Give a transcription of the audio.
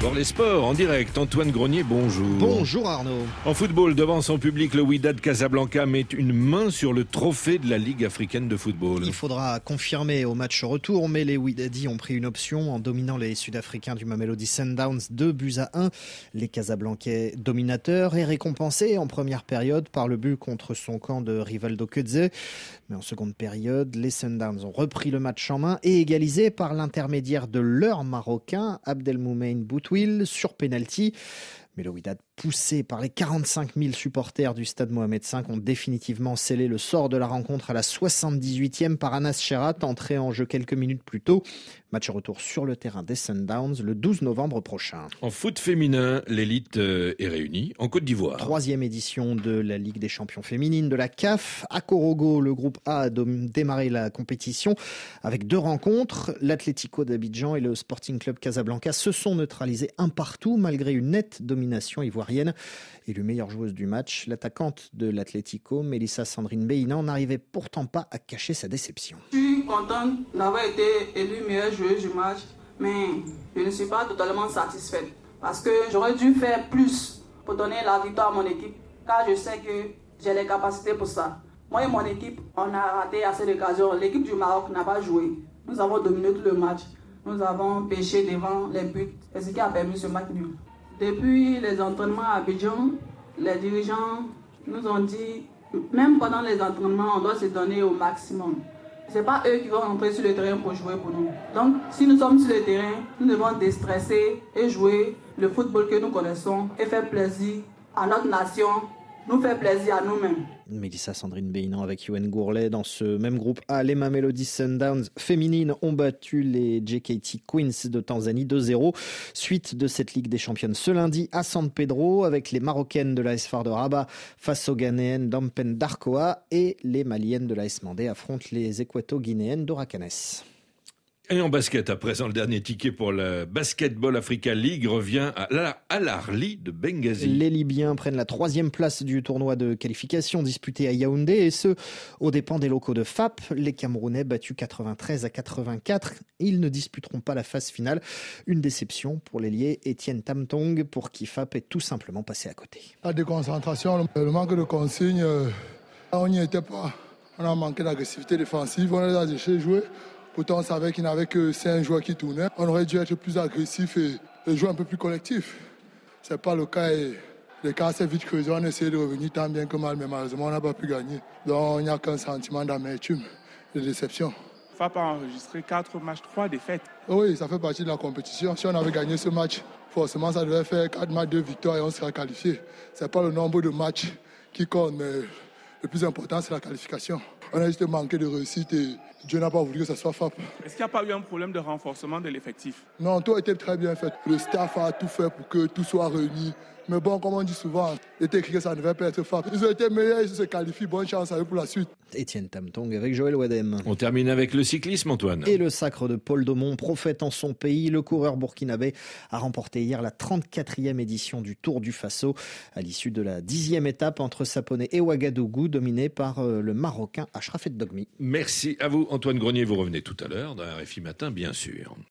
D'abord les sports en direct. Antoine Grenier, bonjour. Bonjour Arnaud. En football, devant son public, le Wydad Casablanca met une main sur le trophée de la Ligue africaine de football. Il faudra confirmer au match retour, mais les Wydadis ont pris une option en dominant les Sud-Africains du Mamelody Sundowns 2 buts à 1. Les Casablancais dominateurs et récompensés en première période par le but contre son camp de Rivaldo Kudze. Mais en seconde période, les Sundowns ont repris le match en main et égalisé par l'intermédiaire de leur Marocain, Abdelmoumen Bout sur penalty. Mais le Wydad, poussé par les 45 000 supporters du stade Mohamed V, ont définitivement scellé le sort de la rencontre à la 78e par Anas Sherat, entré en jeu quelques minutes plus tôt. Match retour sur le terrain des Sundowns le 12 novembre prochain. En foot féminin, l'élite euh, est réunie en Côte d'Ivoire. Troisième édition de la Ligue des champions féminines de la CAF. À Corogo, le groupe A a démarré la compétition avec deux rencontres. L'Atlético d'Abidjan et le Sporting Club Casablanca se sont neutralisés un partout malgré une nette domination ivoirienne. Élue meilleure joueuse du match, l'attaquante de l'Atlético, Mélissa Sandrine Beina, n'arrivait pourtant pas à cacher sa déception. Je suis contente d'avoir été élue meilleure joueuse du match, mais je ne suis pas totalement satisfaite parce que j'aurais dû faire plus pour donner la victoire à mon équipe, car je sais que j'ai les capacités pour ça. Moi et mon équipe, on a raté assez d'occasions. L'équipe du Maroc n'a pas joué. Nous avons dominé tout le match. Nous avons pêché devant les buts, et ce qui a permis ce match nul. Depuis les entraînements à Abidjan, les dirigeants nous ont dit, même pendant les entraînements, on doit se donner au maximum. Ce n'est pas eux qui vont rentrer sur le terrain pour jouer pour nous. Donc, si nous sommes sur le terrain, nous devons déstresser et jouer le football que nous connaissons et faire plaisir à notre nation nous fait plaisir à nous-mêmes. Mélissa Sandrine Beinan avec Yuen Gourlet. Dans ce même groupe A, les Mamelody Sundowns féminines ont battu les JKT Queens de Tanzanie 2-0. Suite de cette Ligue des Championnes ce lundi à San Pedro avec les Marocaines de la S-Far de Rabat face aux Ghanéennes d'Ampen Darkoa et les Maliennes de la S-Mandé affrontent les Équato-Guinéennes d'Oracanes. Et en basket, à présent, le dernier ticket pour la Basketball Africa League revient à l'Arli de Benghazi. Les Libyens prennent la troisième place du tournoi de qualification disputé à Yaoundé et ce, aux dépens des locaux de FAP. Les Camerounais battus 93 à 84. Ils ne disputeront pas la phase finale. Une déception pour l'ailier Étienne Tamtong pour qui FAP est tout simplement passé à côté. La déconcentration, le manque de consignes, euh, on n'y était pas. On a manqué d'agressivité défensive, on a déchets jouer. Pourtant, on savait qu'il n'avait que 5 joueurs qui tournaient. On aurait dû être plus agressif et, jouer un peu plus collectif. Ce n'est pas le cas. Et les cas assez vite creusés. On a essayé de revenir tant bien que mal, mais malheureusement, on n'a pas pu gagner. Donc, il n'y a qu'un sentiment d'amertume, de déception. FAP a enregistré 4 matchs, 3 défaites. Oui, ça fait partie de la compétition. Si on avait gagné ce match, forcément, ça devait faire 4 matchs, 2 victoires et on serait qualifié. Ce n'est pas le nombre de matchs qui compte, mais le plus important, c'est la qualification. On a juste manqué de réussite et Dieu n'a pas voulu que ça soit FAP. Est-ce qu'il n'y a pas eu un problème de renforcement de l'effectif? Non, tout a été très bien fait. Le staff a tout fait pour que tout soit réuni. Mais bon, comme on dit souvent, il était écrit que ça ne devait pas être FAP. Ils ont été meilleurs, ils se qualifient. Bonne chance à eux pour la suite. Étienne Tamtong avec Joël Wadem. On termine avec le cyclisme, Antoine. Et le sacre de Paul Daumont, prophète en son pays. Le coureur burkinabé a remporté hier la 34e édition du Tour du Faso à l'issue de la dixième étape entre Saponé et Ouagadougou, dominée par euh, le Marocain Ashraf Dogmi. Merci à vous, Antoine Grenier. Vous revenez tout à l'heure dans RFI Matin, bien sûr.